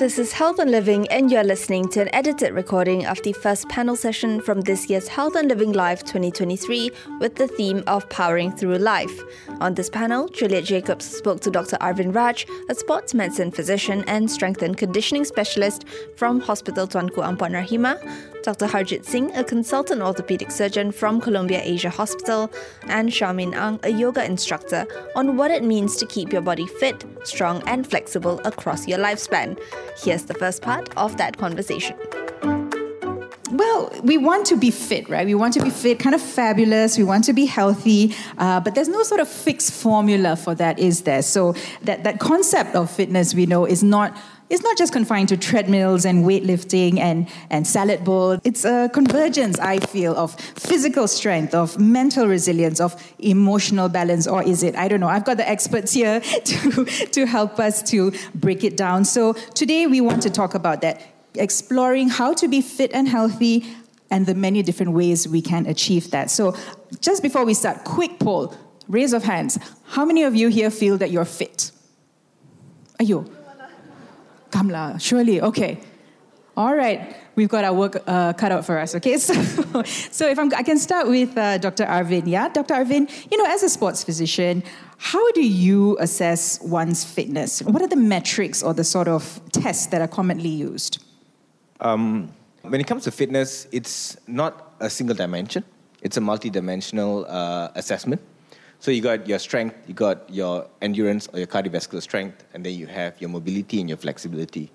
This is Health and Living, and you're listening to an edited recording of the first panel session from this year's Health and Living Live 2023 with the theme of Powering Through Life. On this panel, Juliet Jacobs spoke to Dr. Arvin Raj, a sports medicine physician and strength and conditioning specialist from Hospital Tuanku Ampuan Rahimah, Dr. Harjeet Singh, a consultant orthopedic surgeon from Columbia Asia Hospital, and Charmaine Ang, a yoga instructor, on what it means to keep your body fit, strong, and flexible across your lifespan. Here's the first part of that conversation. Well, we want to be fit, right? We want to be fit, kind of fabulous. We want to be healthy, uh, but there's no sort of fixed formula for that, is there? So that, that concept of fitness, we know, is not it's not just confined to treadmills and weightlifting and, and salad bowls. It's a convergence, I feel, of physical strength, of mental resilience, of emotional balance, or is it? I don't know. I've got the experts here to, to help us to break it down. So today we want to talk about that, exploring how to be fit and healthy and the many different ways we can achieve that. So just before we start, quick poll, raise of hands. How many of you here feel that you're fit? Are you? Kamla, surely, okay. All right, we've got our work uh, cut out for us, okay? So, so if I'm, I can start with uh, Dr. Arvin, yeah? Dr. Arvin, you know, as a sports physician, how do you assess one's fitness? What are the metrics or the sort of tests that are commonly used? Um, when it comes to fitness, it's not a single dimension. It's a multi-dimensional uh, assessment. So you got your strength, you got your endurance or your cardiovascular strength, and then you have your mobility and your flexibility.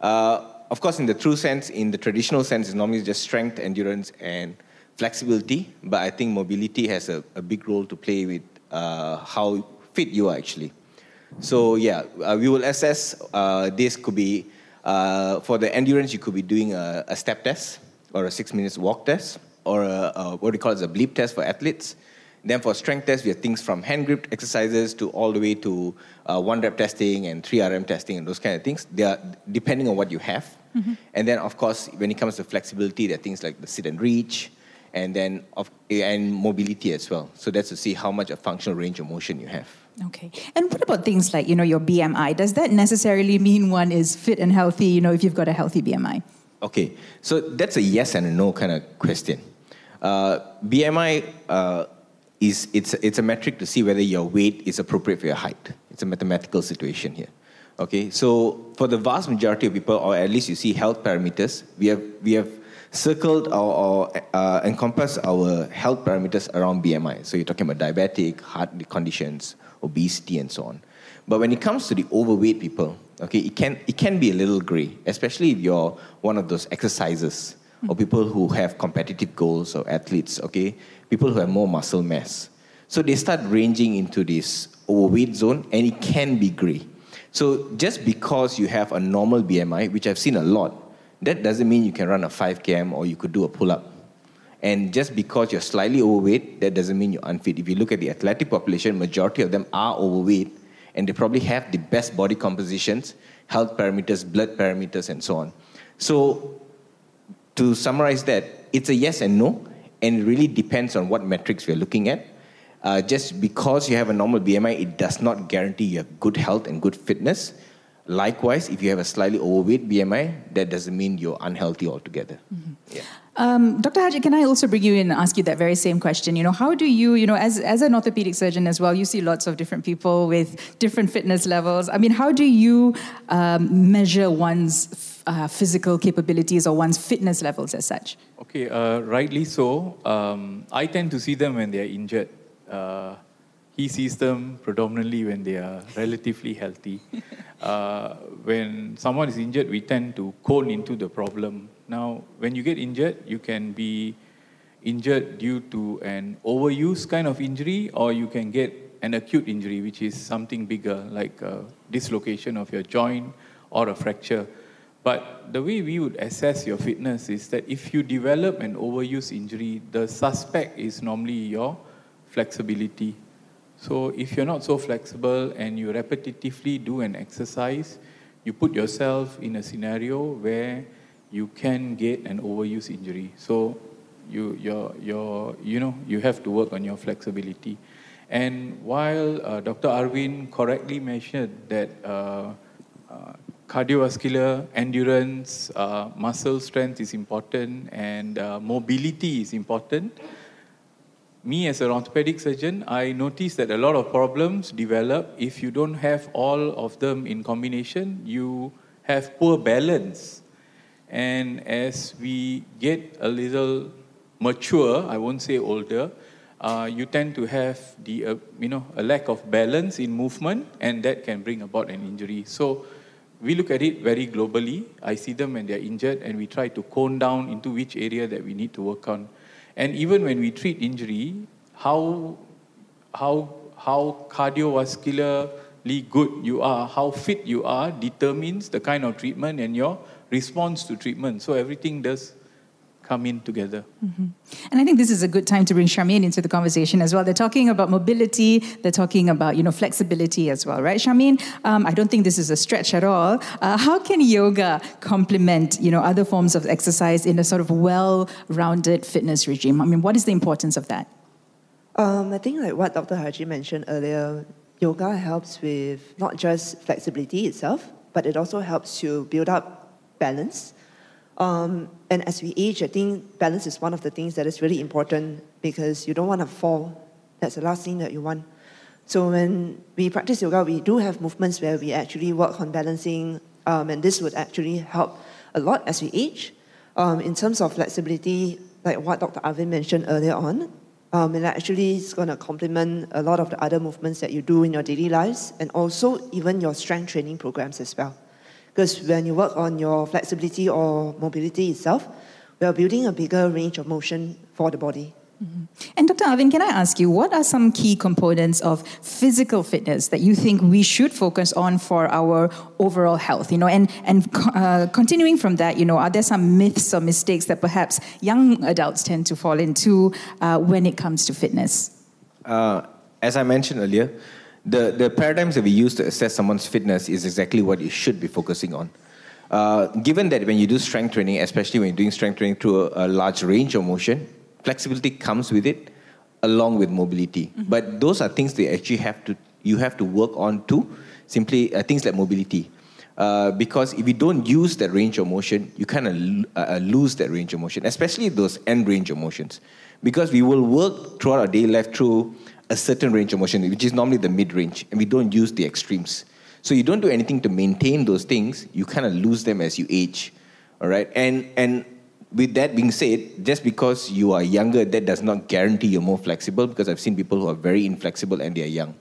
Uh, of course, in the true sense, in the traditional sense, it's normally just strength, endurance, and flexibility. But I think mobility has a, a big role to play with uh, how fit you are actually. So yeah, uh, we will assess. Uh, this could be uh, for the endurance. You could be doing a, a, step test or a six minutes walk test or a, a, what we call it a bleep test for athletes. Then for strength tests, we have things from hand grip exercises to all the way to uh, one rep testing and 3RM testing and those kind of things. They are depending on what you have. Mm-hmm. And then, of course, when it comes to flexibility, there are things like the sit and reach, and then of, and mobility as well. So that's to see how much a functional range of motion you have. Okay. And what about things like, you know, your BMI? Does that necessarily mean one is fit and healthy, you know, if you've got a healthy BMI? Okay. So that's a yes and a no kind of question. Uh, BMI uh, is it's, it's a metric to see whether your weight is appropriate for your height. It's a mathematical situation here. Okay, so for the vast majority of people, or at least you see health parameters, we have, we have circled or, or uh, encompassed our health parameters around BMI. So you're talking about diabetic, heart conditions, obesity, and so on. But when it comes to the overweight people, okay, it can, it can be a little gray, especially if you're one of those exercises or people who have competitive goals or athletes, okay? people who have more muscle mass. So they start ranging into this overweight zone and it can be gray. So just because you have a normal BMI, which I've seen a lot, that doesn't mean you can run a 5 km or you could do a pull up. And just because you're slightly overweight, that doesn't mean you're unfit. If you look at the athletic population, majority of them are overweight and they probably have the best body compositions, health parameters, blood parameters, and so on. So to summarize that, it's a yes and no and it really depends on what metrics we're looking at. Uh, just because you have a normal BMI, it does not guarantee you have good health and good fitness. Likewise, if you have a slightly overweight BMI, that doesn't mean you're unhealthy altogether. Mm-hmm. Yeah. Um, Dr. Harjeet, can I also bring you in and ask you that very same question? You know, how do you, you know, as, as an orthopedic surgeon as well, you see lots of different people with different fitness levels. I mean, how do you um, measure one's uh, physical capabilities or one's fitness levels as such? Okay, uh, rightly so. Um, I tend to see them when they are injured. Uh, he sees them predominantly when they are relatively healthy. Uh, when someone is injured, we tend to cone into the problem now, when you get injured, you can be injured due to an overuse kind of injury, or you can get an acute injury, which is something bigger, like a dislocation of your joint or a fracture. But the way we would assess your fitness is that if you develop an overuse injury, the suspect is normally your flexibility. So if you're not so flexible and you repetitively do an exercise, you put yourself in a scenario where you can get an overuse injury. So you, your, your, you know, you have to work on your flexibility. And while uh, Dr. Arvin correctly mentioned that uh, uh, cardiovascular endurance, uh, muscle strength is important, and uh, mobility is important, me as an orthopedic surgeon, I notice that a lot of problems develop if you don't have all of them in combination. You have poor balance. And as we get a little mature, I won't say older, uh, you tend to have the, uh, you know, a lack of balance in movement, and that can bring about an injury. So we look at it very globally. I see them when they're injured, and we try to cone down into which area that we need to work on. And even when we treat injury, how, how, how cardiovascularly good you are, how fit you are, determines the kind of treatment and your response to treatment. So everything does come in together. Mm-hmm. And I think this is a good time to bring Charmaine into the conversation as well. They're talking about mobility, they're talking about you know flexibility as well, right? Charmaine, um, I don't think this is a stretch at all. Uh, how can yoga complement you know other forms of exercise in a sort of well-rounded fitness regime? I mean, what is the importance of that? Um, I think like what Dr. Harjeet mentioned earlier, yoga helps with not just flexibility itself, but it also helps you build up balance um, and as we age, I think balance is one of the things that is really important because you don't want to fall. That's the last thing that you want. So when we practice yoga, we do have movements where we actually work on balancing, um, and this would actually help a lot as we age. Um, in terms of flexibility, like what Dr. Arvin mentioned earlier on, um, it actually it's going to complement a lot of the other movements that you do in your daily lives, and also even your strength training programs as well. Because when you work on your flexibility or mobility itself, we are building a bigger range of motion for the body. Mm-hmm. And Dr. Arvin, can I ask you, what are some key components of physical fitness that you think we should focus on for our overall health? You know, and and uh, continuing from that, you know, are there some myths or mistakes that perhaps young adults tend to fall into uh, when it comes to fitness? Uh, as I mentioned earlier, the, the paradigms that we use to assess someone's fitness is exactly what you should be focusing on. Uh, given that when you do strength training, especially when you're doing strength training through a, a large range of motion, flexibility comes with it along with mobility. Mm-hmm. But those are things that actually have to you have to work on too. Simply uh, things like mobility. Uh, because if you don't use that range of motion, you kind of uh, uh, lose that range of motion, especially those end range of motions. Because we will work throughout our daily life through a certain range of motion, which is normally the mid range, and we don't use the extremes. So you don't do anything to maintain those things, you kind of lose them as you age. All right? And, and with that being said, just because you are younger, that does not guarantee you're more flexible because I've seen people who are very inflexible and they're young.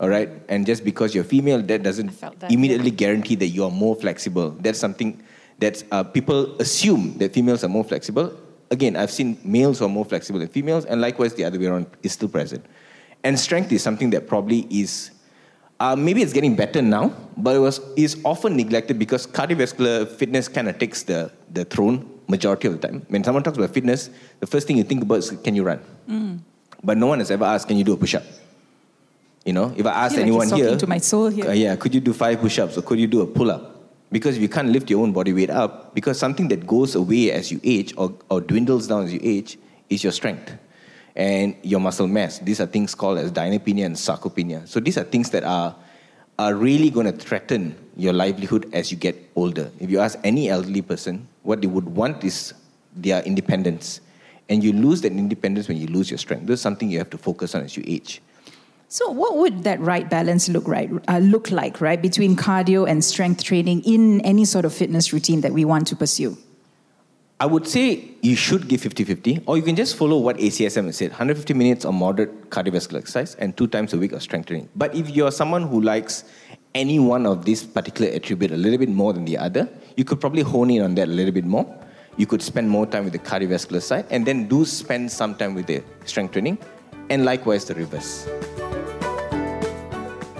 All right? And just because you're female, that doesn't that, immediately yeah. guarantee that you are more flexible. That's something that uh, people assume that females are more flexible. Again, I've seen males who are more flexible than females, and likewise the other way around is still present. And strength is something that probably is, uh, maybe it's getting better now, but it was is often neglected because cardiovascular fitness kind of takes the, the throne majority of the time. When someone talks about fitness, the first thing you think about is can you run? Mm. But no one has ever asked, can you do a push up? You know, if I ask I anyone like here, to my soul here. Uh, yeah, could you do five push ups or could you do a pull up? Because if you can't lift your own body weight up, because something that goes away as you age or, or dwindles down as you age is your strength and your muscle mass. These are things called as dynapenia and sarcopenia. So these are things that are, are really going to threaten your livelihood as you get older. If you ask any elderly person, what they would want is their independence. And you lose that independence when you lose your strength. This is something you have to focus on as you age. So, what would that right balance look right uh, look like, right, between cardio and strength training in any sort of fitness routine that we want to pursue? I would say you should give 50 50, or you can just follow what ACSM has said 150 minutes of moderate cardiovascular exercise and two times a week of strength training. But if you're someone who likes any one of these particular attribute a little bit more than the other, you could probably hone in on that a little bit more. You could spend more time with the cardiovascular side and then do spend some time with the strength training, and likewise the reverse.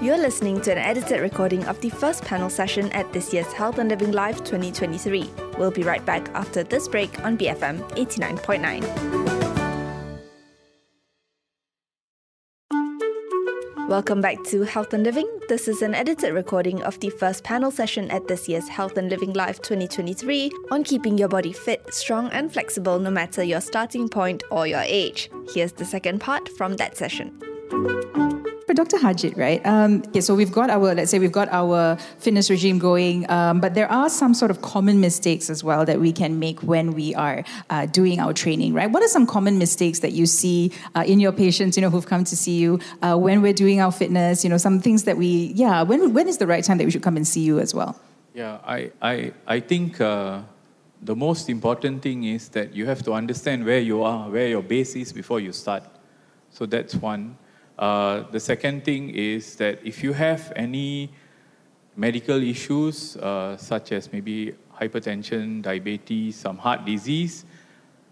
You're listening to an edited recording of the first panel session at this year's Health and Living Live 2023. We'll be right back after this break on BFM 89.9. Welcome back to Health and Living. This is an edited recording of the first panel session at this year's Health and Living Live 2023 on keeping your body fit, strong, and flexible no matter your starting point or your age. Here's the second part from that session. Dr. Harjeet, right? Um, okay, so we've got our, let's say we've got our fitness regime going, um, but there are some sort of common mistakes as well that we can make when we are uh, doing our training, right? What are some common mistakes that you see uh, in your patients, you know, who've come to see you uh, when we're doing our fitness? You know, some things that we, yeah, when when is the right time that we should come and see you as well? Yeah, I, I, I think uh, the most important thing is that you have to understand where you are, where your base is before you start. So that's one. Uh, the second thing is that if you have any medical issues, uh, such as maybe hypertension, diabetes, some heart disease,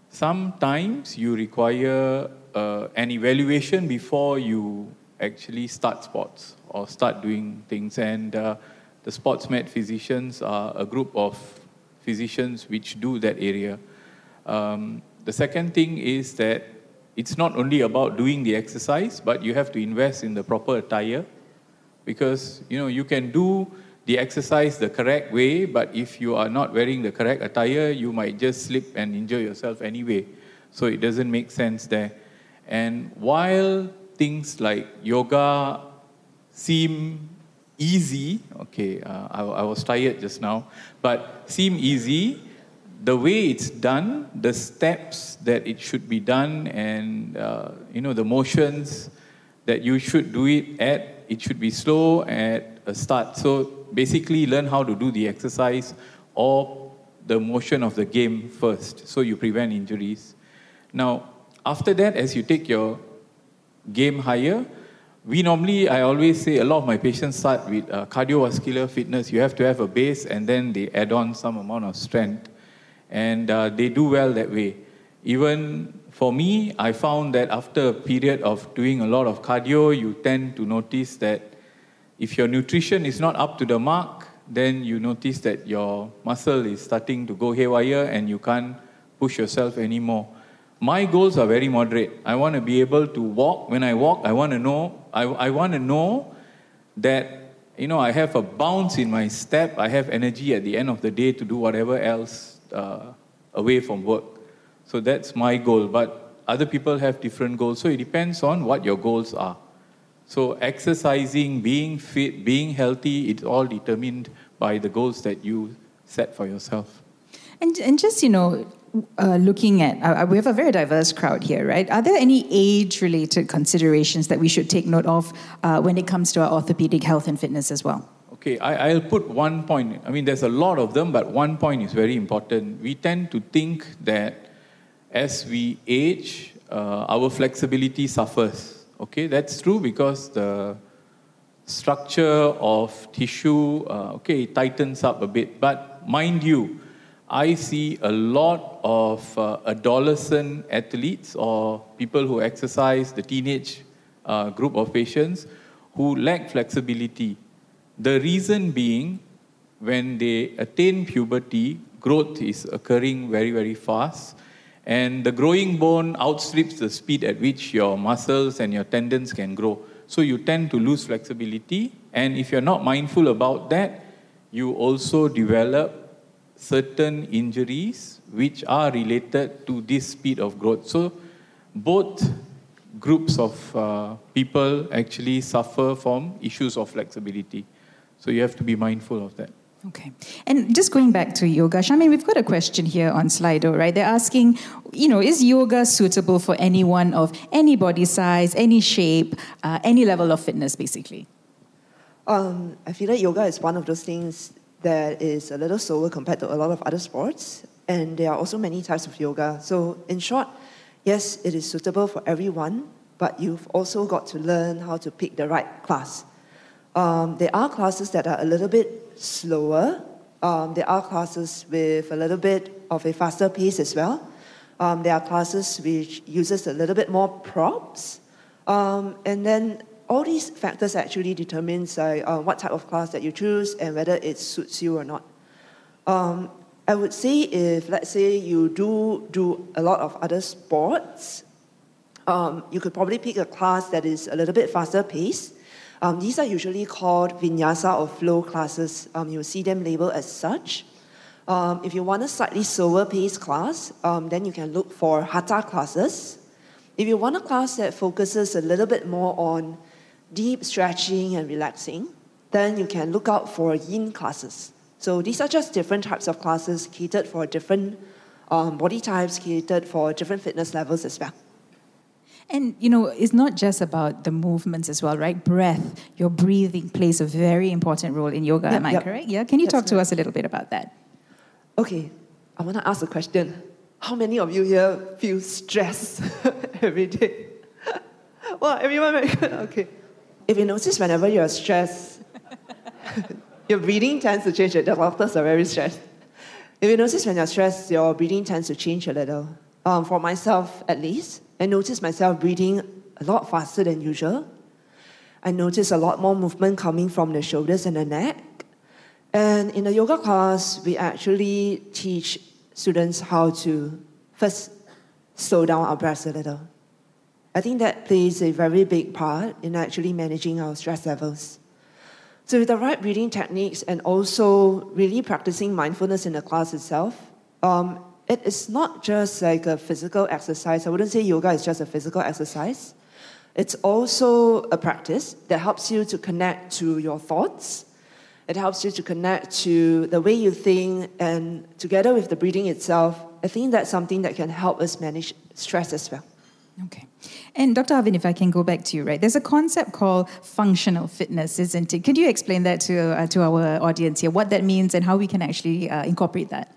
sometimes you require uh, an evaluation before you actually start sports or start doing things. And uh, the sports med physicians are a group of physicians which do that area. Um, the second thing is that it's not only about doing the exercise, but you have to invest in the proper attire because you know you can do the exercise the correct way, but if you are not wearing the correct attire, you might just slip and injure yourself anyway. So it doesn't make sense there. And while things like yoga seem easy, okay, uh, I, I was tired just now, but seem easy, the way it's done, the steps that it should be done, and uh, you know the motions that you should do it at, it should be slow at a start. So basically, learn how to do the exercise or the motion of the game first, so you prevent injuries. Now, after that, as you take your game higher, we normally, I always say, a lot of my patients start with uh, cardiovascular fitness. You have to have a base, and then they add on some amount of strength and uh, they do well that way. Even for me, I found that after a period of doing a lot of cardio, you tend to notice that if your nutrition is not up to the mark, then you notice that your muscle is starting to go haywire and you can't push yourself anymore. My goals are very moderate. I want to be able to walk. When I walk, I want to know, I, I want to know that you know, I have a bounce in my step. I have energy at the end of the day to do whatever else uh, away from work. So that's my goal. But other people have different goals. So it depends on what your goals are. So exercising, being fit, being healthy, it's all determined by the goals that you set for yourself. And, and just, you know, uh, looking at, uh, we have a very diverse crowd here, right? Are there any age related considerations that we should take note of uh, when it comes to our orthopedic health and fitness as well? Okay, I, will put one point. I mean, there's a lot of them, but one point is very important. We tend to think that as we age, uh, our flexibility suffers. Okay, that's true because the structure of tissue, uh, okay, tightens up a bit. But mind you, I see a lot of uh, adolescent athletes or people who exercise, the teenage uh, group of patients who lack flexibility. The reason being, when they attain puberty, growth is occurring very, very fast. And the growing bone outstrips the speed at which your muscles and your tendons can grow. So you tend to lose flexibility. And if you're not mindful about that, you also develop certain injuries which are related to this speed of growth. So both groups of uh, people actually suffer from issues of flexibility. So you have to be mindful of that. Okay. And just going back to yoga, Charmaine, we've got a question here on Slido, right? They're asking, you know, is yoga suitable for anyone of any body size, any shape, uh, any level of fitness, basically? Um, I feel like yoga is one of those things that is a little slower compared to a lot of other sports. And there are also many types of yoga. So, in short, yes, it is suitable for everyone, but you've also got to learn how to pick the right class. Um, there are classes that are a little bit slower. Um, there are classes with a little bit of a faster pace as well. Um, there are classes which uses a little bit more props. Um, and then all these factors actually determines uh, uh, what type of class that you choose and whether it suits you or not. Um, I would say if, let's say, you do do a lot of other sports, um, you could probably pick a class that is a little bit faster paced Um, these are usually called vinyasa or flow classes. Um, you'll see them labeled as such. Um, if you want a slightly slower paced class, um, then you can look for hatha classes. If you want a class that focuses a little bit more on deep stretching and relaxing, then you can look out for yin classes. So these are just different types of classes catered for different um, body types, catered for different fitness levels as well. And you know, it's not just about the movements as well, right? Breath, your breathing plays a very important role in yoga. Yep, am I yep. correct? Yeah. Can you That's talk to correct. us a little bit about that? Okay, I want to ask a question. How many of you here feel stress every day? well, everyone. Okay. If you notice, whenever you're stressed, your breathing tends to change. The doctors are very stressed. If you notice when you're stressed, your breathing tends to change a little. Um, for myself, at least, I noticed myself breathing a lot faster than usual. I noticed a lot more movement coming from the shoulders and the neck. And in the yoga class, we actually teach students how to first slow down our breaths a little. I think that plays a very big part in actually managing our stress levels. So, with the right breathing techniques and also really practicing mindfulness in the class itself, um, it is not just like a physical exercise. I wouldn't say yoga is just a physical exercise. It's also a practice that helps you to connect to your thoughts. It helps you to connect to the way you think, and together with the breathing itself, I think that's something that can help us manage stress as well. Okay. And Dr. Arvin, if I can go back to you, right? There's a concept called functional fitness, isn't it? Could you explain that to, uh, to our audience here, what that means and how we can actually uh, incorporate that?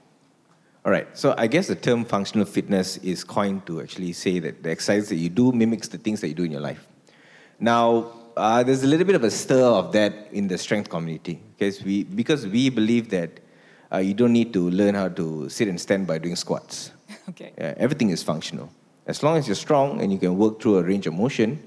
All right. So I guess the term functional fitness is coined to actually say that the exercise that you do mimics the things that you do in your life. Now, uh, there's a little bit of a stir of that in the strength community because we, because we believe that uh, you don't need to learn how to sit and stand by doing squats. Okay. Yeah, everything is functional. As long as you're strong and you can work through a range of motion,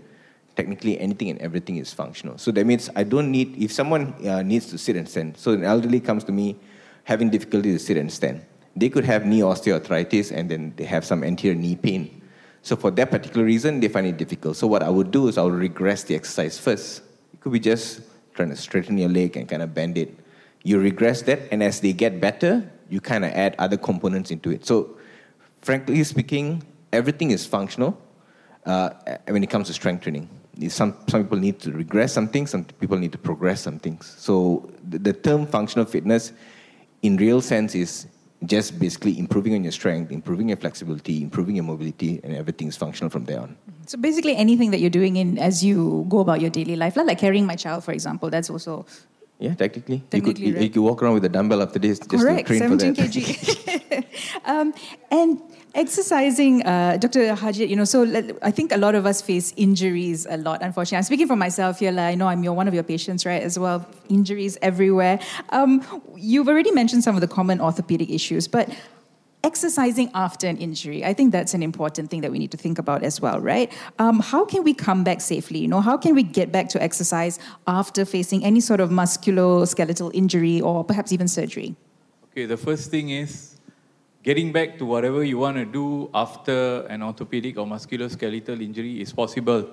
technically anything and everything is functional. So that means I don't need, if someone uh, needs to sit and stand, so an elderly comes to me having difficulty to sit and stand, they could have knee osteoarthritis and then they have some anterior knee pain. So for that particular reason, they find it difficult. So what I would do is I would regress the exercise first. It could be just trying to straighten your leg and kind of bend it. You regress that, and as they get better, you kind of add other components into it. So frankly speaking, everything is functional uh, when it comes to strength training. Some, some people need to regress some things, some people need to progress some things. So the, the term functional fitness, in real sense, is just basically improving on your strength, improving your flexibility, improving your mobility, and everything is functional from there on. So basically, anything that you're doing in as you go about your daily life, like carrying my child, for example, that's also Yeah, technically. Technically, you, could, right. you could walk around with a dumbbell after this just correct. to train for 17 that. kg. um, and exercising, uh, Dr. Harjeet, you know, so I think a lot of us face injuries a lot. Unfortunately, I'm speaking for myself here. Like, I know I'm your, one of your patients, right? As well, injuries everywhere. Um, you've already mentioned some of the common orthopedic issues, but exercising after an injury i think that's an important thing that we need to think about as well right um, how can we come back safely you know how can we get back to exercise after facing any sort of musculoskeletal injury or perhaps even surgery Okay, the first thing is getting back to whatever you want to do after an orthopedic or musculoskeletal injury is possible.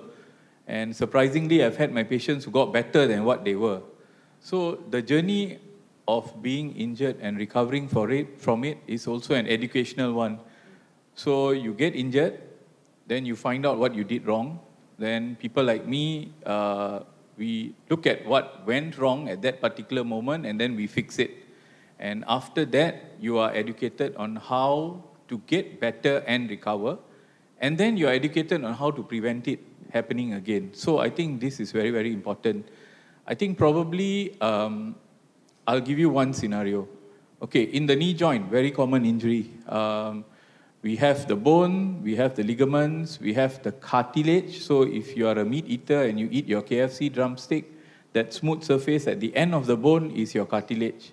And surprisingly, I've had my patients who got better than what they were. So the journey of being injured and recovering for it, from it is also an educational one. So you get injured, then you find out what you did wrong. Then people like me, uh, we look at what went wrong at that particular moment and then we fix it. And after that, you are educated on how to get better and recover. And then you are educated on how to prevent it happening again. So I think this is very, very important. I think probably um, I'll give you one scenario. Okay, in the knee joint, very common injury. Um, we have the bone, we have the ligaments, we have the cartilage. So if you are a meat eater and you eat your KFC drumstick, that smooth surface at the end of the bone is your cartilage.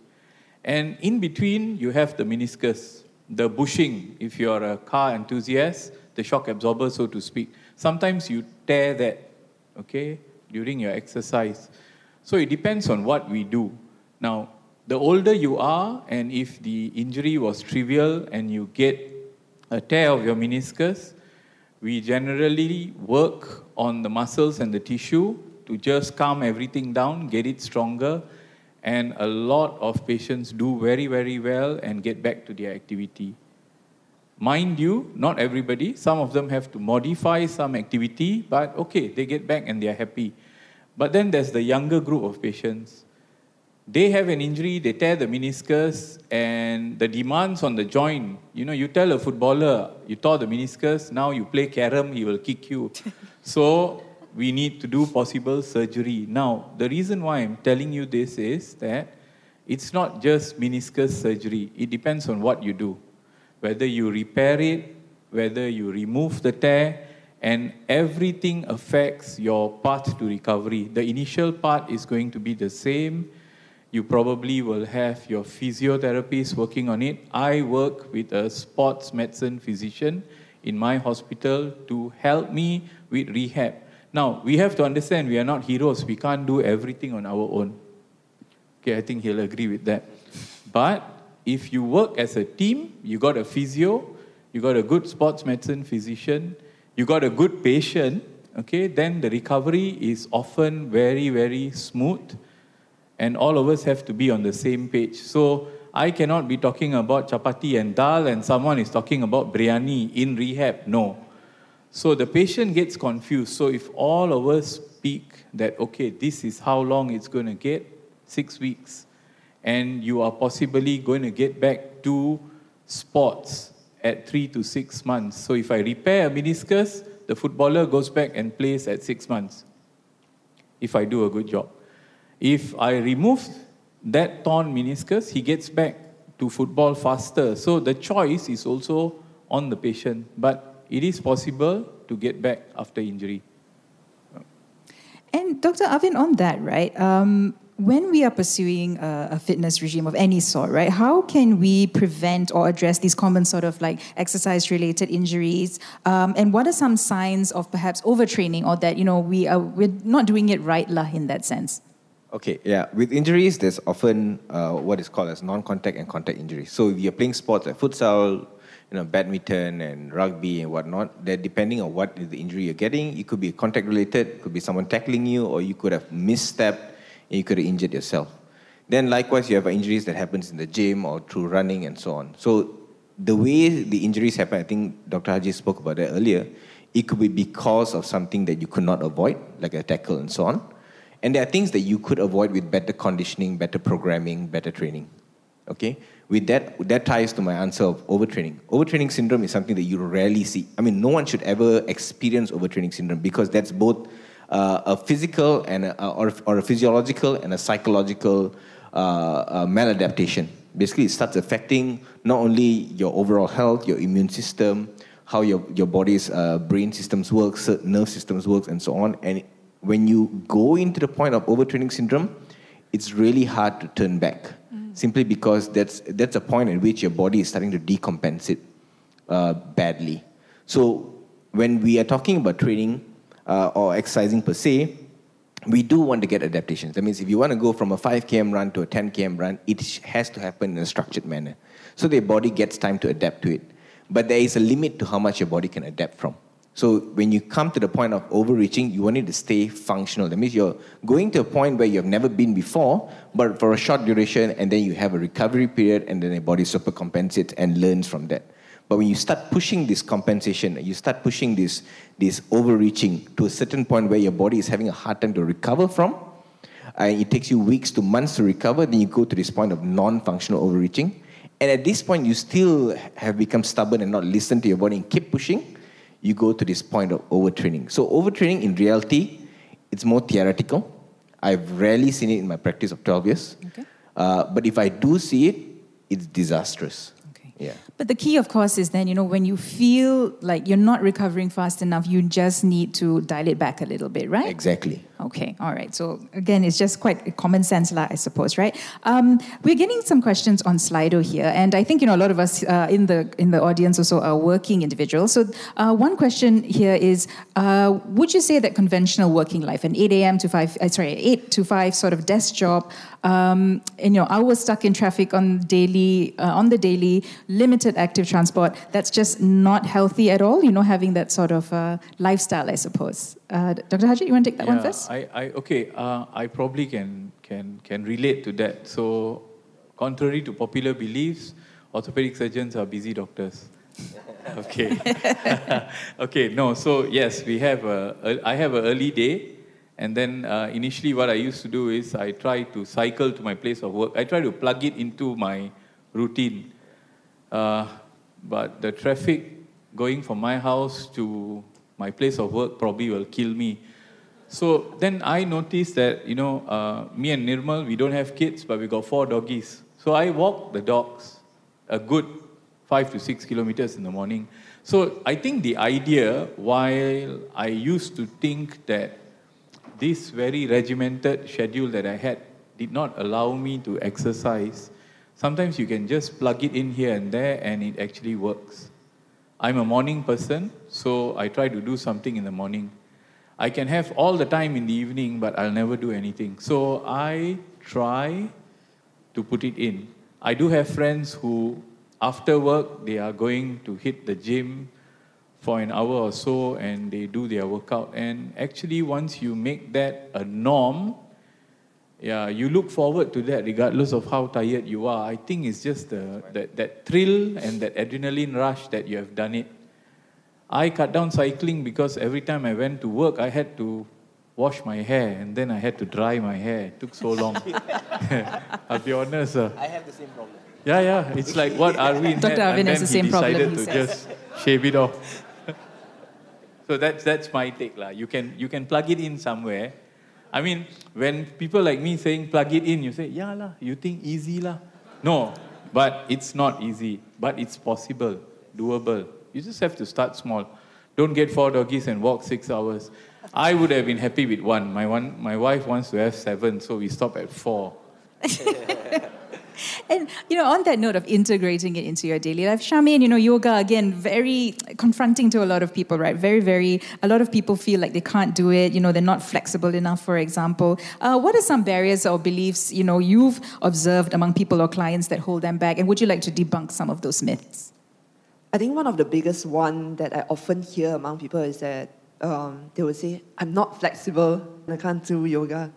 And in between, you have the meniscus, the bushing, if you're a car enthusiast, the shock absorber, so to speak. Sometimes you tear that, okay, during your exercise. So it depends on what we do. Now, the older you are, and if the injury was trivial and you get a tear of your meniscus, we generally work on the muscles and the tissue to just calm everything down, get it stronger, and a lot of patients do very, very well and get back to their activity. Mind you, not everybody. Some of them have to modify some activity, but okay, they get back and they are happy. But then there's the younger group of patients. They have an injury, they tear the meniscus, and the demands on the joint. You know, you tell a footballer, you tore the meniscus, now you play carom, he will kick you. so we need to do possible surgery. Now, the reason why I'm telling you this is that it's not just meniscus surgery, it depends on what you do. Whether you repair it, whether you remove the tear, and everything affects your path to recovery. The initial part is going to be the same. You probably will have your physiotherapist working on it. I work with a sports medicine physician in my hospital to help me with rehab. Now, we have to understand we are not heroes. We can't do everything on our own. Okay, I think he'll agree with that. But if you work as a team, you got a physio, you got a good sports medicine physician, you got a good patient, okay, then the recovery is often very, very smooth. And all of us have to be on the same page. So I cannot be talking about chapati and dal and someone is talking about biryani in rehab. No. So the patient gets confused. So if all of us speak that, okay, this is how long it's going to get, six weeks, and you are possibly going to get back to sports at three to six months. So if I repair a meniscus, the footballer goes back and plays at six months, if I do a good job. If I remove that torn meniscus, he gets back to football faster. So the choice is also on the patient. But it is possible to get back after injury. And Dr. Arvin, on that, right? Um, when we are pursuing a, a, fitness regime of any sort, right, how can we prevent or address these common sort of like exercise related injuries? Um, and what are some signs of perhaps overtraining or that, you know, we are, we're not doing it right lah in that sense? Okay, yeah. With injuries, there's often uh, what is called as non-contact and contact injuries. So if you're playing sports like futsal, you know, badminton and rugby and whatnot, that depending on what the injury you're getting, it could be contact related, it could be someone tackling you, or you could have misstepped and you could have injured yourself. Then likewise, you have injuries that happens in the gym or through running and so on. So the way the injuries happen, I think Dr. Harjeet spoke about that earlier, it could be because of something that you could not avoid, like a tackle and so on. And there are things that you could avoid with better conditioning, better programming, better training. Okay? with that, that ties to my answer of overtraining. Overtraining syndrome is something that you rarely see. I mean, no one should ever experience overtraining syndrome because that's both uh, a physical and a, or, or, a physiological and a psychological uh, uh, maladaptation. Basically, it starts affecting not only your overall health, your immune system, how your, your body's uh, brain systems work, nerve systems work, and so on. And when you go into the point of overtraining syndrome, it's really hard to turn back simply because that's, that's a point at which your body is starting to decompensate uh, badly. So when we are talking about training uh, or exercising per se, we do want to get adaptations. That means if you want to go from a 5 km run to a 10 km run, it has to happen in a structured manner. So the body gets time to adapt to it. But there is a limit to how much your body can adapt from. So when you come to the point of overreaching, you want it to stay functional. That means you're going to a point where you've never been before, but for a short duration, and then you have a recovery period, and then the body super compensates and learns from that. But when you start pushing this compensation, you start pushing this, this overreaching to a certain point where your body is having a hard time to recover from, and it takes you weeks to months to recover, then you go to this point of non-functional overreaching. And at this point, you still have become stubborn and not listen to your body and keep pushing you go to this point of overtraining. So, overtraining in reality, it's more theoretical. I've rarely seen it in my practice of 12 years. Okay. Uh, but if I do see it, it's disastrous. Okay. Yeah. But the key, of course, is then, you know, when you feel like you're not recovering fast enough, you just need to dial it back a little bit, right? Exactly. Okay, all right. So again, it's just quite common sense, lah, I suppose, right? Um, we're getting some questions on Slido here, and I think you know a lot of us uh, in the in the audience also are working individuals. So uh, one question here is: uh, Would you say that conventional working life, an 8 a.m. to 5, uh, sorry, 8 to 5 sort of desk job, um, and you know hours stuck in traffic on daily uh, on the daily, limited active transport, that's just not healthy at all? You know, having that sort of uh, lifestyle, I suppose. Uh, Dr. Harjeet, you want to take that one Yeah, first? I, I okay. Uh, I probably can can can relate to that. So, contrary to popular beliefs, orthopedic surgeons are busy doctors. okay. okay. No. So yes, we have a, a. I have an early day, and then uh, initially what I used to do is I try to cycle to my place of work. I try to plug it into my routine. Uh, but the traffic going from my house to my place of work probably will kill me. So then I noticed that, you know, uh, me and Nirmal, we don't have kids, but we got four doggies. So I walk the dogs a good five to six kilometers in the morning. So I think the idea, while I used to think that this very regimented schedule that I had did not allow me to exercise, sometimes you can just plug it in here and there and it actually works. I'm a morning person, so I try to do something in the morning. I can have all the time in the evening, but I'll never do anything. So I try to put it in. I do have friends who, after work, they are going to hit the gym for an hour or so and they do their workout. And actually, once you make that a norm, yeah, you look forward to that regardless of how tired you are. I think it's just the, that, that thrill and that adrenaline rush that you have done it. I cut down cycling because every time I went to work, I had to wash my hair and then I had to dry my hair. It took so long. I'll be honest. Uh, I have the same problem. yeah, yeah. It's like what Arvin Dr. had, Arvin and has then the same he problem, decided to says. just shave it off. so that's that's my take, lah. You can you can plug it in somewhere. I mean, when people like me saying plug it in, you say, yeah lah. You think easy lah? No, but it's not easy. But it's possible, doable. You just have to start small. Don't get four doggies and walk six hours. I would have been happy with one. My one, my wife wants to have seven, so we stop at four. And you know, on that note of integrating it into your daily life, Charmaine, you know, yoga again very confronting to a lot of people, right? Very, very. A lot of people feel like they can't do it. You know, they're not flexible enough. For example, uh, what are some barriers or beliefs you know you've observed among people or clients that hold them back? And would you like to debunk some of those myths? I think one of the biggest one that I often hear among people is that um, they will say, "I'm not flexible. And I can't do yoga."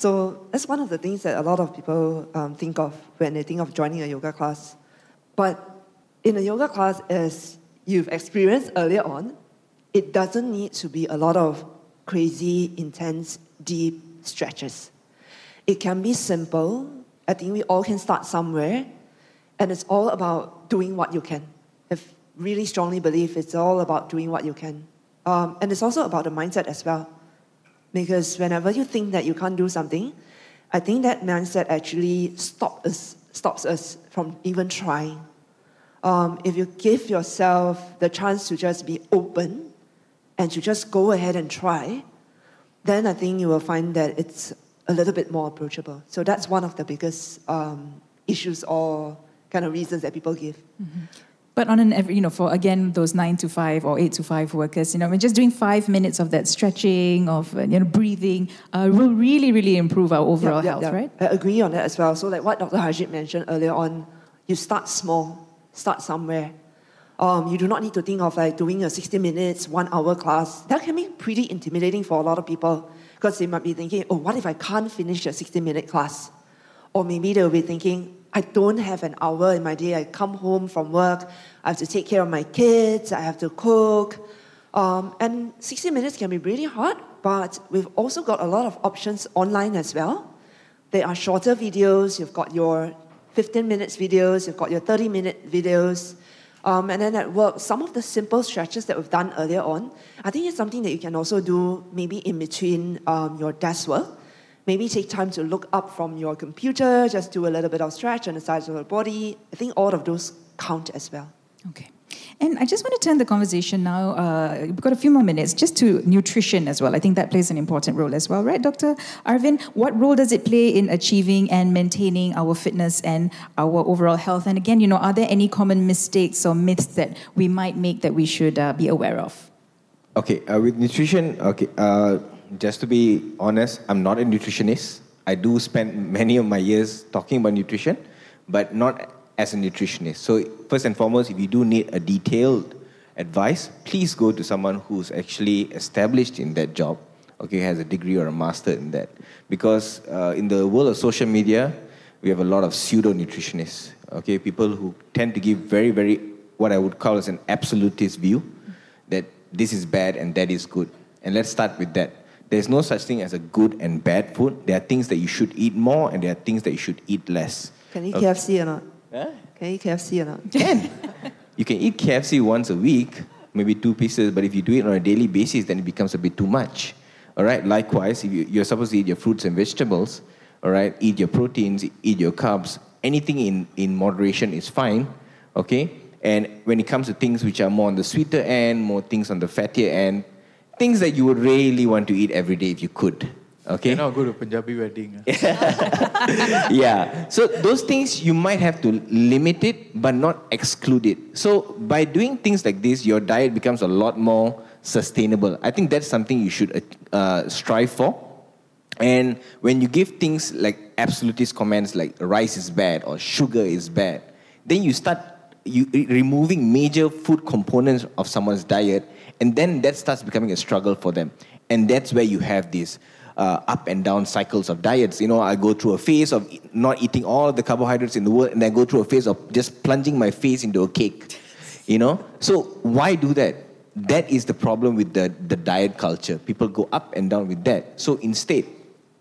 So that's one of the things that a lot of people um, think of when they think of joining a yoga class. But in a yoga class, as you've experienced earlier on, it doesn't need to be a lot of crazy, intense, deep stretches. It can be simple. I think we all can start somewhere, and it's all about doing what you can. I really strongly believe it's all about doing what you can. Um, and it's also about the mindset as well. Because whenever you think that you can't do something, I think that mindset actually stop us, stops us from even trying. Um, if you give yourself the chance to just be open and to just go ahead and try, then I think you will find that it's a little bit more approachable. So that's one of the biggest um, issues or kind of reasons that people give. But on an every, you know, for again those nine to five or eight to five workers, you know, I mean, just doing five minutes of that stretching, of uh, you know, breathing, uh, will really, really improve our overall Yeah, health, yeah, yeah. right? I agree on that as well. So, like what Dr. Harjeet mentioned earlier on, you start small, start somewhere. Um, you do not need to think of like doing a 60 minutes, one hour class. That can be pretty intimidating for a lot of people because they might be thinking, oh, what if I can't finish a 60 minute class? Or maybe they'll be thinking, I don't have an hour in my day. I come home from work, I have to take care of my kids, I have to cook. Um, and 60 minutes can be really hard, but we've also got a lot of options online as well. There are shorter videos, you've got your 15 minutes videos, you've got your 30 minute videos. Um, and then at work, some of the simple stretches that we've done earlier on, I think it's something that you can also do maybe in between um, your desk work. Maybe take time to look up from your computer, just do a little bit of stretch on the sides of the body. I think all of those count as well. Okay. And I just want to turn the conversation now, uh, we've got a few more minutes, just to nutrition as well. I think that plays an important role as well, right, Dr. Arvin? What role does it play in achieving and maintaining our fitness and our overall health? And again, you know, are there any common mistakes or myths that we might make that we should uh, be aware of? Okay, uh, with nutrition, okay, uh, just to be honest, I'm not a nutritionist. I do spend many of my years talking about nutrition, but not as a nutritionist. So first and foremost, if you do need a detailed advice, please go to someone who's actually established in that job, okay, has a degree or a master in that. Because uh, in the world of social media, we have a lot of pseudo nutritionists, okay, people who tend to give very, very, what I would call as an absolutist view that this is bad and that is good. And let's start with that. There's no such thing as a good and bad food. There are things that you should eat more and there are things that you should eat less. Can you eat Okay. KFC or not? Huh? Can you eat KFC or not? Can. you can eat KFC once a week, maybe two pieces, but if you do it on a daily basis, then it becomes a bit too much. All right. Likewise, if you, you're supposed to eat your fruits and vegetables, all right, eat your proteins, eat your carbs. Anything in, in moderation is fine. Okay. And when it comes to things which are more on the sweeter end, more things on the fattier end, things that you would really want to eat every day if you could. Okay. Cannot go to Punjabi wedding. ah. yeah. So those things you might have to limit it, but not exclude it. So by doing things like this, your diet becomes a lot more sustainable. I think that's something you should uh, strive for. And when you give things like absolutist comments like rice is bad or sugar is bad, then you start you removing major food components of someone's diet, and then that starts becoming a struggle for them. And that's where you have these uh, up and down cycles of diets. You know, I go through a phase of not eating all the carbohydrates in the world, and I go through a phase of just plunging my face into a cake. You know, so why do that? That is the problem with the, the diet culture. People go up and down with that. So instead,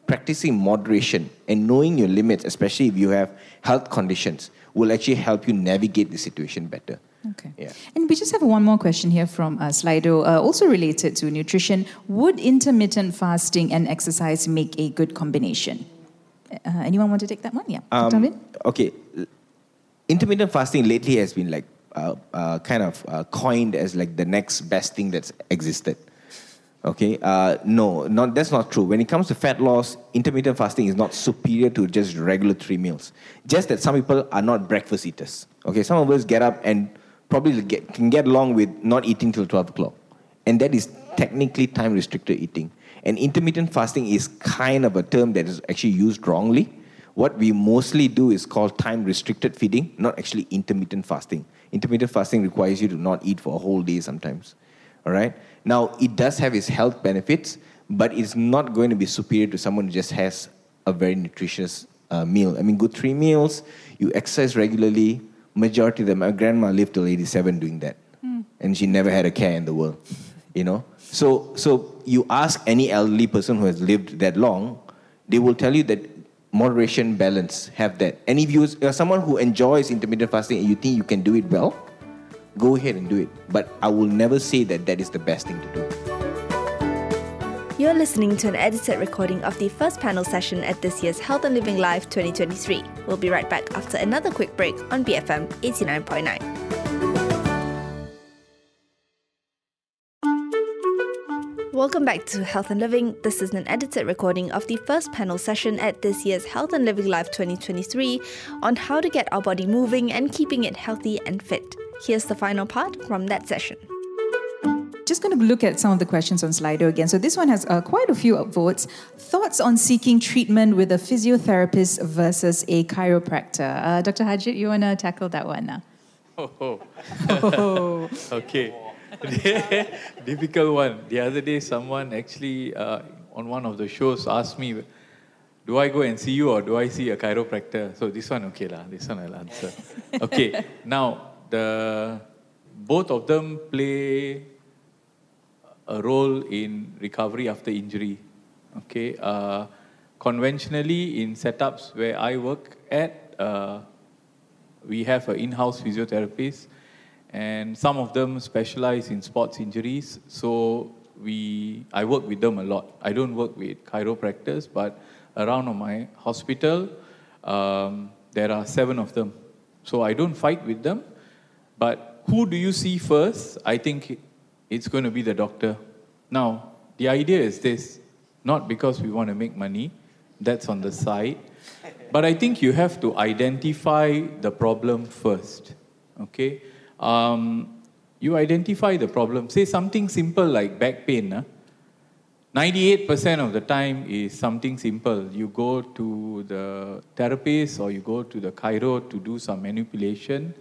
practicing moderation and knowing your limits, especially if you have health conditions, will actually help you navigate the situation better. Okay. Yeah. And we just have one more question here from uh, Slido, uh, also related to nutrition. Would intermittent fasting and exercise make a good combination? Uh, anyone want to take that one? Yeah. Um, okay, intermittent fasting lately has been like uh, uh, kind of uh, coined as like the next best thing that's existed. Okay, uh, no, not that's not true. When it comes to fat loss, intermittent fasting is not superior to just regular three meals. Just that some people are not breakfast eaters. Okay, some of us get up and probably get, can get along with not eating till twelve o'clock, and that is technically time restricted eating. And intermittent fasting is kind of a term that is actually used wrongly. What we mostly do is called time restricted feeding, not actually intermittent fasting. Intermittent fasting requires you to not eat for a whole day sometimes. All right? Now, it does have its health benefits, but it's not going to be superior to someone who just has a very nutritious uh, meal. I mean, good three meals, you exercise regularly. Majority of them, my grandma lived till 87 doing that. Hmm. And she never had a care in the world. You know? So, so you ask any elderly person who has lived that long, they will tell you that moderation, balance, have that. And if you are someone who enjoys intermittent fasting and you think you can do it well, go ahead and do it. But I will never say that that is the best thing to do. You're listening to an edited recording of the first panel session at this year's Health and Living Live 2023. We'll be right back after another quick break on BFM 89.9. Welcome back to Health and Living. This is an edited recording of the first panel session at this year's Health and Living Live 2023 on how to get our body moving and keeping it healthy and fit. Here's the final part from that session. Just going to look at some of the questions on Slido again. So this one has uh, quite a few upvotes. Thoughts on seeking treatment with a physiotherapist versus a chiropractor? Uh, Dr. Harjeet, you want to tackle that one now? Oh, oh. okay. Difficult one. The other day, someone actually uh, on one of the shows asked me, "Do I go and see you or do I see a chiropractor?" So this one, okay lah. This one I'll answer. Okay. Now the both of them play a role in recovery after injury. Okay. Uh, conventionally, in setups where I work at, uh, we have an in-house physiotherapist, and some of them specialize in sports injuries. So we, I work with them a lot. I don't work with chiropractors, but around my hospital, um, there are seven of them. So I don't fight with them, but who do you see first? I think it's going to be the doctor. Now, the idea is this: not because we want to make money, that's on the side. But I think you have to identify the problem first. Okay? Um, you identify the problem. Say something simple like back pain. Huh? 98% of the time is something simple. You go to the therapist or you go to the chiro to do some manipulation.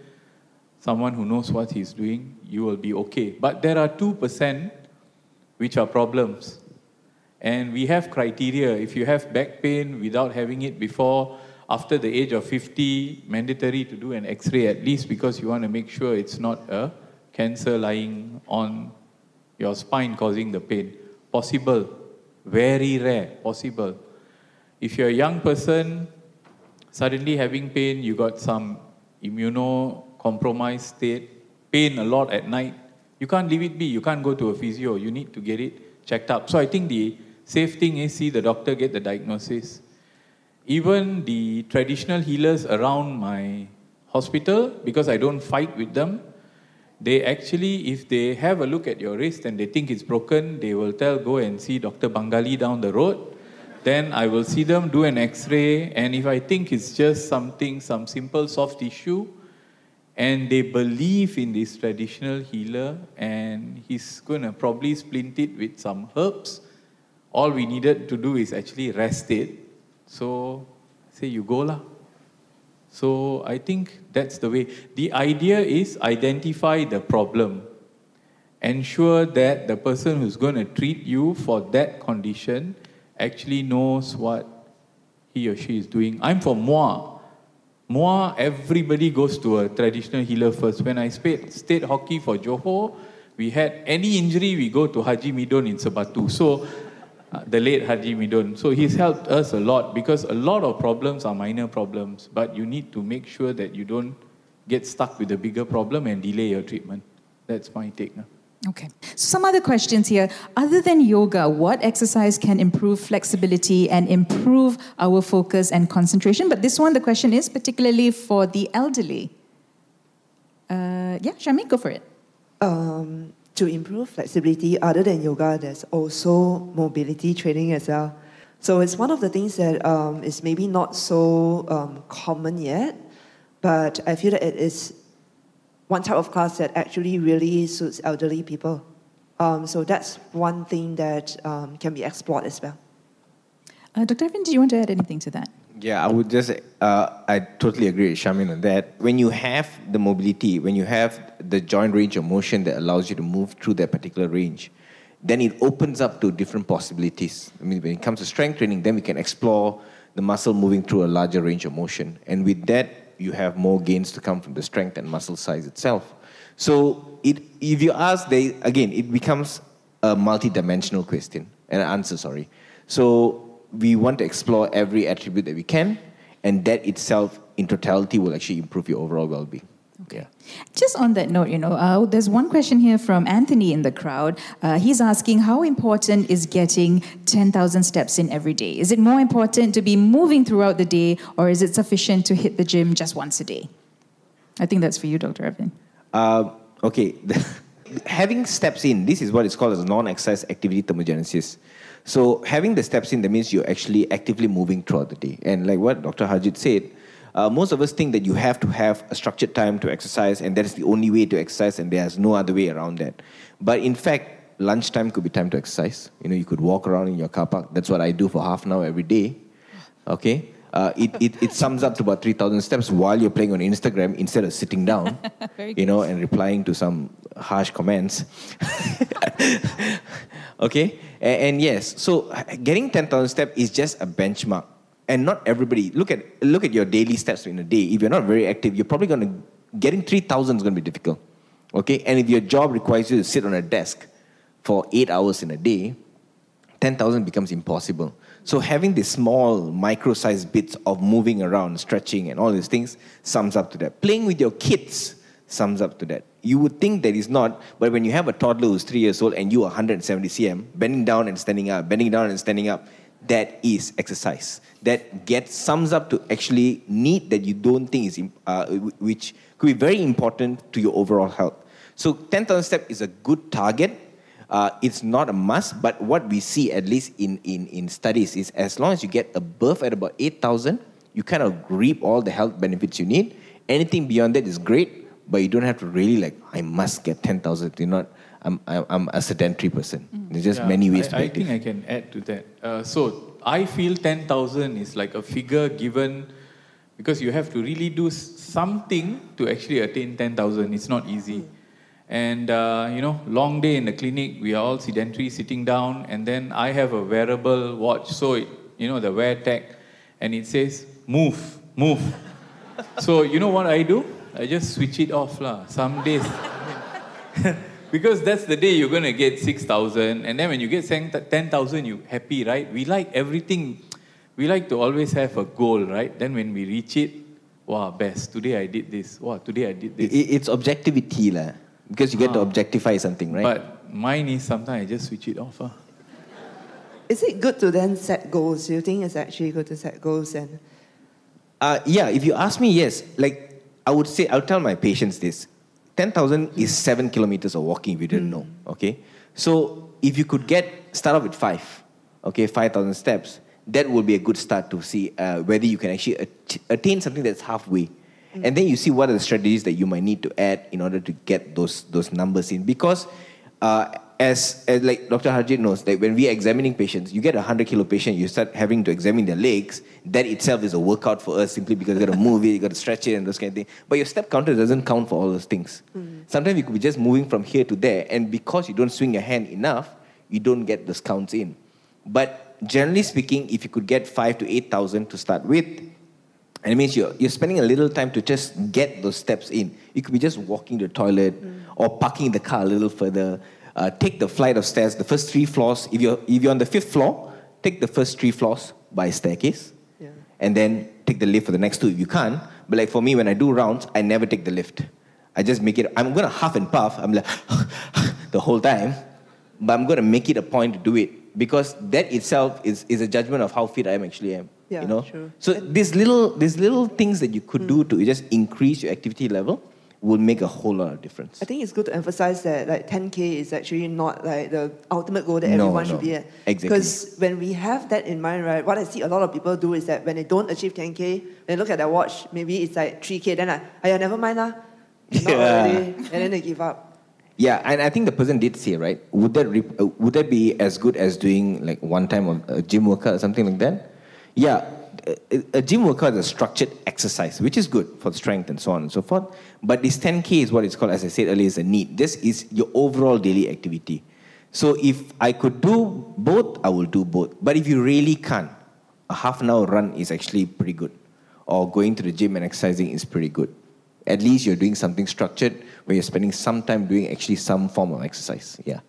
Someone who knows what he's doing, you will be okay. But there are 2% which are problems. And we have criteria. If you have back pain without having it before, after the age of 50, mandatory to do an x ray at least because you want to make sure it's not a cancer lying on your spine causing the pain. Possible. Very rare. Possible. If you're a young person, suddenly having pain, you got some immunocompromised state, pain a lot at night, you can't leave it be. You can't go to a physio. You need to get it checked up. So I think the safe thing is see the doctor, get the diagnosis. Even the traditional healers around my hospital, because I don't fight with them, they actually, if they have a look at your wrist and they think it's broken, they will tell, go and see Dr. Bangali down the road. Then I will see them do an x ray, and if I think it's just something, some simple soft tissue, and they believe in this traditional healer, and he's going to probably splint it with some herbs. All we needed to do is actually rest it. So, say you go lah. So I think that's the way. The idea is identify the problem. Ensure that the person who's going to treat you for that condition actually knows what he or she is doing. I'm from Muar. Muar, everybody goes to a traditional healer first. When I stayed, stayed hockey for Johor, we had any injury, we go to Haji Midon in Sebatu. So, uh, the late Haji Midon. So, he's helped us a lot because a lot of problems are minor problems, but you need to make sure that you don't get stuck with a bigger problem and delay your treatment. That's my take. Now. Okay. Some other questions here. Other than yoga, what exercise can improve flexibility and improve our focus and concentration? But this one, the question is particularly for the elderly. Uh, yeah, Charmaine, go for it. Um, to improve flexibility, other than yoga, there's also mobility training as well. So it's one of the things that um, is maybe not so um, common yet, but I feel that it is one type of class that actually really suits elderly people. Um, so that's one thing that um, can be explored as well. Uh, Dr. Arvin, do you want to add anything to that? Yeah, I would just, uh, I totally agree with Charmaine on that. When you have the mobility, when you have the joint range of motion that allows you to move through that particular range, then it opens up to different possibilities. I mean, when it comes to strength training, then we can explore the muscle moving through a larger range of motion. And with that, you have more gains to come from the strength and muscle size itself. So it, if you ask, they, again, it becomes a multi-dimensional question, an answer, sorry. So we want to explore every attribute that we can, and that itself, in totality, will actually improve your overall well-being. Okay. Just on that note, you know, uh, there's one question here from Anthony in the crowd. Uh, he's asking, how important is getting 10,000 steps in every day? Is it more important to be moving throughout the day, or is it sufficient to hit the gym just once a day? I think that's for you, Dr. Arvin. Uh, okay. having steps in, this is what is called as non-exercise activity thermogenesis. So having the steps in, that means you're actually actively moving throughout the day. And like what Dr. Harjeet said, uh, most of us think that you have to have a structured time to exercise, and that is the only way to exercise, and there's no other way around that. But in fact, lunchtime could be time to exercise. You know, you could walk around in your car park. That's what I do for half an hour every day. Okay? Uh, it, it, it sums up to about 3,000 steps while you're playing on Instagram instead of sitting down, you know, and replying to some harsh comments. okay? And, and, yes, so getting 10,000 steps is just a benchmark and not everybody look at look at your daily steps in a day. If you're not very active you're probably going to getting 3000 is going to be difficult okay? And if your job requires you to sit on a desk for 8 hours in a day 10000 becomes impossible. So having these small micro sized bits of moving around stretching and all these things sums up to that. Playing with your kids sums up to that. You would think that is not but when you have a toddler who's 3 years old and you are 170 cm bending down and standing up bending down and standing up that is exercise. That gets sums up to actually need that you don't think is, uh, which could be very important to your overall health. So 10,000 step is a good target. Uh, it's not a must, but what we see, at least in, in, in studies, is as long as you get above at about 8,000, you kind of reap all the health benefits you need. Anything beyond that is great, but you don't have to really like, I must get 10,000. You're not, I'm, I'm a sedentary person. Mm. There's just yeah, many ways I, to I think I can add to that. Uh, so I feel 10,000 is like a figure given because you have to really do something to actually attain 10,000. It's not easy. And, uh, you know, long day in the clinic, we are all sedentary, sitting down, and then I have a wearable watch. So, it, you know, the wear tag, and it says, move, move. so, you know what I do? I just switch it off. lah. Some days. because that's the day you're going to get 6,000. And then when you get 10,000, you're happy, right? We like everything. We like to always have a goal, right? Then when we reach it, wow, best. Today I did this. Wow, today I did I- this. i- It's objectivity, lah. Because you get to objectify something, right? But mine is sometimes I just switch it off. ah. Is it good to then set goals? Do you think it's actually good to set goals and Uh, yeah, if you ask me, yes. Like, I would say, I'll tell my patients this 10,000 is seven kilometers of walking if you didn't know, okay? So, if you could get, start off with five, okay, 5,000 steps, that would be a good start to see uh, whether you can actually at- attain something that's halfway. And then you see what are the strategies that you might need to add in order to get those, those numbers in. Because uh, as, as like Dr. Harjeet knows, like when we are examining patients, you get a 100 kilo patient, you start having to examine their legs. That itself is a workout for us simply because you got to move it, you got to stretch it, and those kind of things. But your step counter doesn't count for all those things. Mm. Sometimes you could be just moving from here to there, and because you don't swing your hand enough, you don't get those counts in. But generally speaking, if you could get five to 8,000 to start with, and it means you're, you're spending a little time to just get those steps in. You could be just walking to the toilet mm. or parking the car a little further. Uh, take the flight of stairs, the first three floors. If you're, if you're on the fifth floor, take the first three floors by staircase. Yeah. And then take the lift for the next two if you can't. But like for me, when I do rounds, I never take the lift. I just make it, I'm going to huff and puff. I'm like, the whole time. But I'm going to make it a point to do it because that itself is, is a judgment of how fit I am actually am. Yeah, you know? true. So these little, these little things that you could do to just increase your activity level will make a whole lot of difference. I think it's good to emphasize that like 10k is actually not like the ultimate goal that No, everyone no. should be at. Exactly. Because when we have that in mind, right, what I see a lot of people do is that when they don't achieve 10k, they look at their watch, maybe it's like 3k, then like, oh yeah, never mind lah. Not Yeah. already, and then they give up. Yeah, and I think the person did say right. Would that re- uh, would that be as good as doing like one time of a gym workout or something like that? Yeah, a, gym workout is a structured exercise, which is good for strength and so on and so forth. But this 10k is what it's called, as I said earlier, is a need. This is your overall daily activity. So if I could do both, I will do both. But if you really can't, a half an hour run is actually pretty good, or going to the gym and exercising is pretty good at least you're doing something structured where you're spending some time doing actually some form of exercise. Yeah.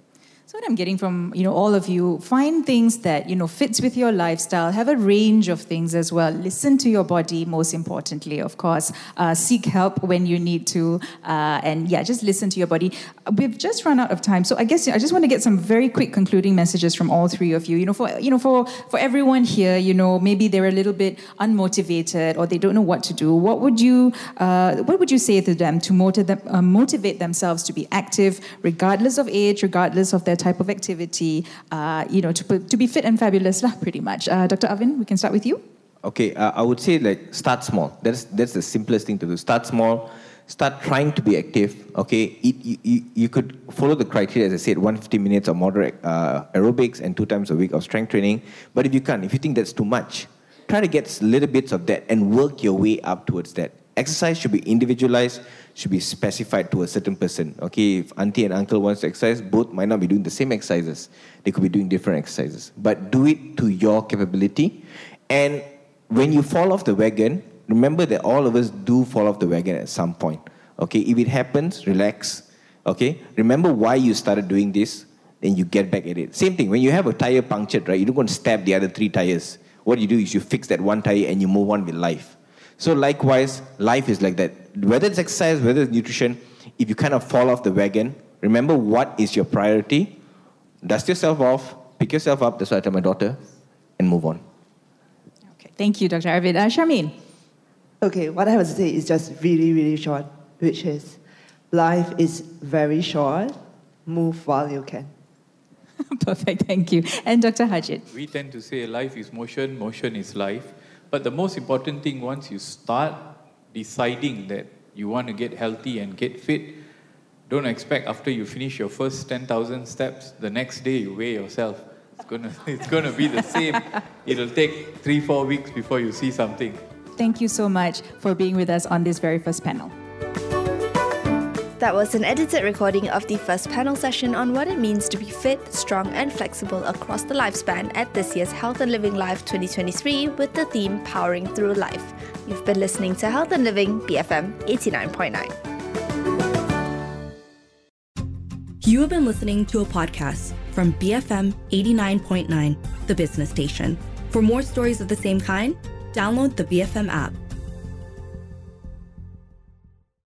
So what I'm getting from you know all of you, find things that you know fits with your lifestyle. Have a range of things as well. Listen to your body, most importantly, of course. Uh, seek help when you need to, uh, and yeah, just listen to your body. Uh, We've just run out of time, so I guess I just want to get some very quick concluding messages from all three of you. You know, for you know for for everyone here, you know, maybe they're a little bit unmotivated or they don't know what to do. What would you uh, what would you say to them to motivate them, uh, motivate themselves to be active, regardless of age, regardless of their type of activity? Uh, you know, to to be fit and fabulous, lah, pretty much. Uh, Dr. Arvin, we can start with you. Okay, uh, I would say like start small. That's that's the simplest thing to do. Start small. Start trying to be active. Okay, it, you, you, you could follow the criteria as I said, 150 minutes of moderate uh, aerobics and two times a week of strength training. But if you can't, if you think that's too much, try to get little bits of that and work your way up towards that. Exercise should be individualized, should be specified to a certain person. Okay, if auntie and uncle wants to exercise, both might not be doing the same exercises. They could be doing different exercises. But do it to your capability. And when you fall off the wagon, remember that all of us do fall off the wagon at some point. Okay, if it happens, relax. Okay, remember why you started doing this, then you get back at it. Same thing, when you have a tire punctured, right, you don't go and stab the other three tires. What you do is you fix that one tire and you move on with life. So, likewise, life is like that. Whether it's exercise, whether it's nutrition, if you kind of fall off the wagon, remember what is your priority, dust yourself off, pick yourself up, that's what I tell my daughter, and move on. Okay, thank you, Dr. Arvin. Uh, Charmaine. Okay, what I have to say is just really, really short, which is life is very short. Move while you can. Perfect, thank you. And Dr. Harjeet. We tend to say life is motion, motion is life. But the most important thing, once you start deciding that you want to get healthy and get fit, don't expect after you finish your first 10,000 steps, the next day you weigh yourself. It's gonna, it's gonna be the same. It'll take three, four weeks before you see something. thank you so much for being with us on this very first panel. That was an edited recording of the first panel session on what it means to be fit, strong, and flexible across the lifespan at this year's Health and Living Live 2023 with the theme Powering Through Life. You've been listening to Health and Living BFM 89.9. You have been listening to a podcast from BFM 89.9, the business station. For more stories of the same kind, download the BFM app.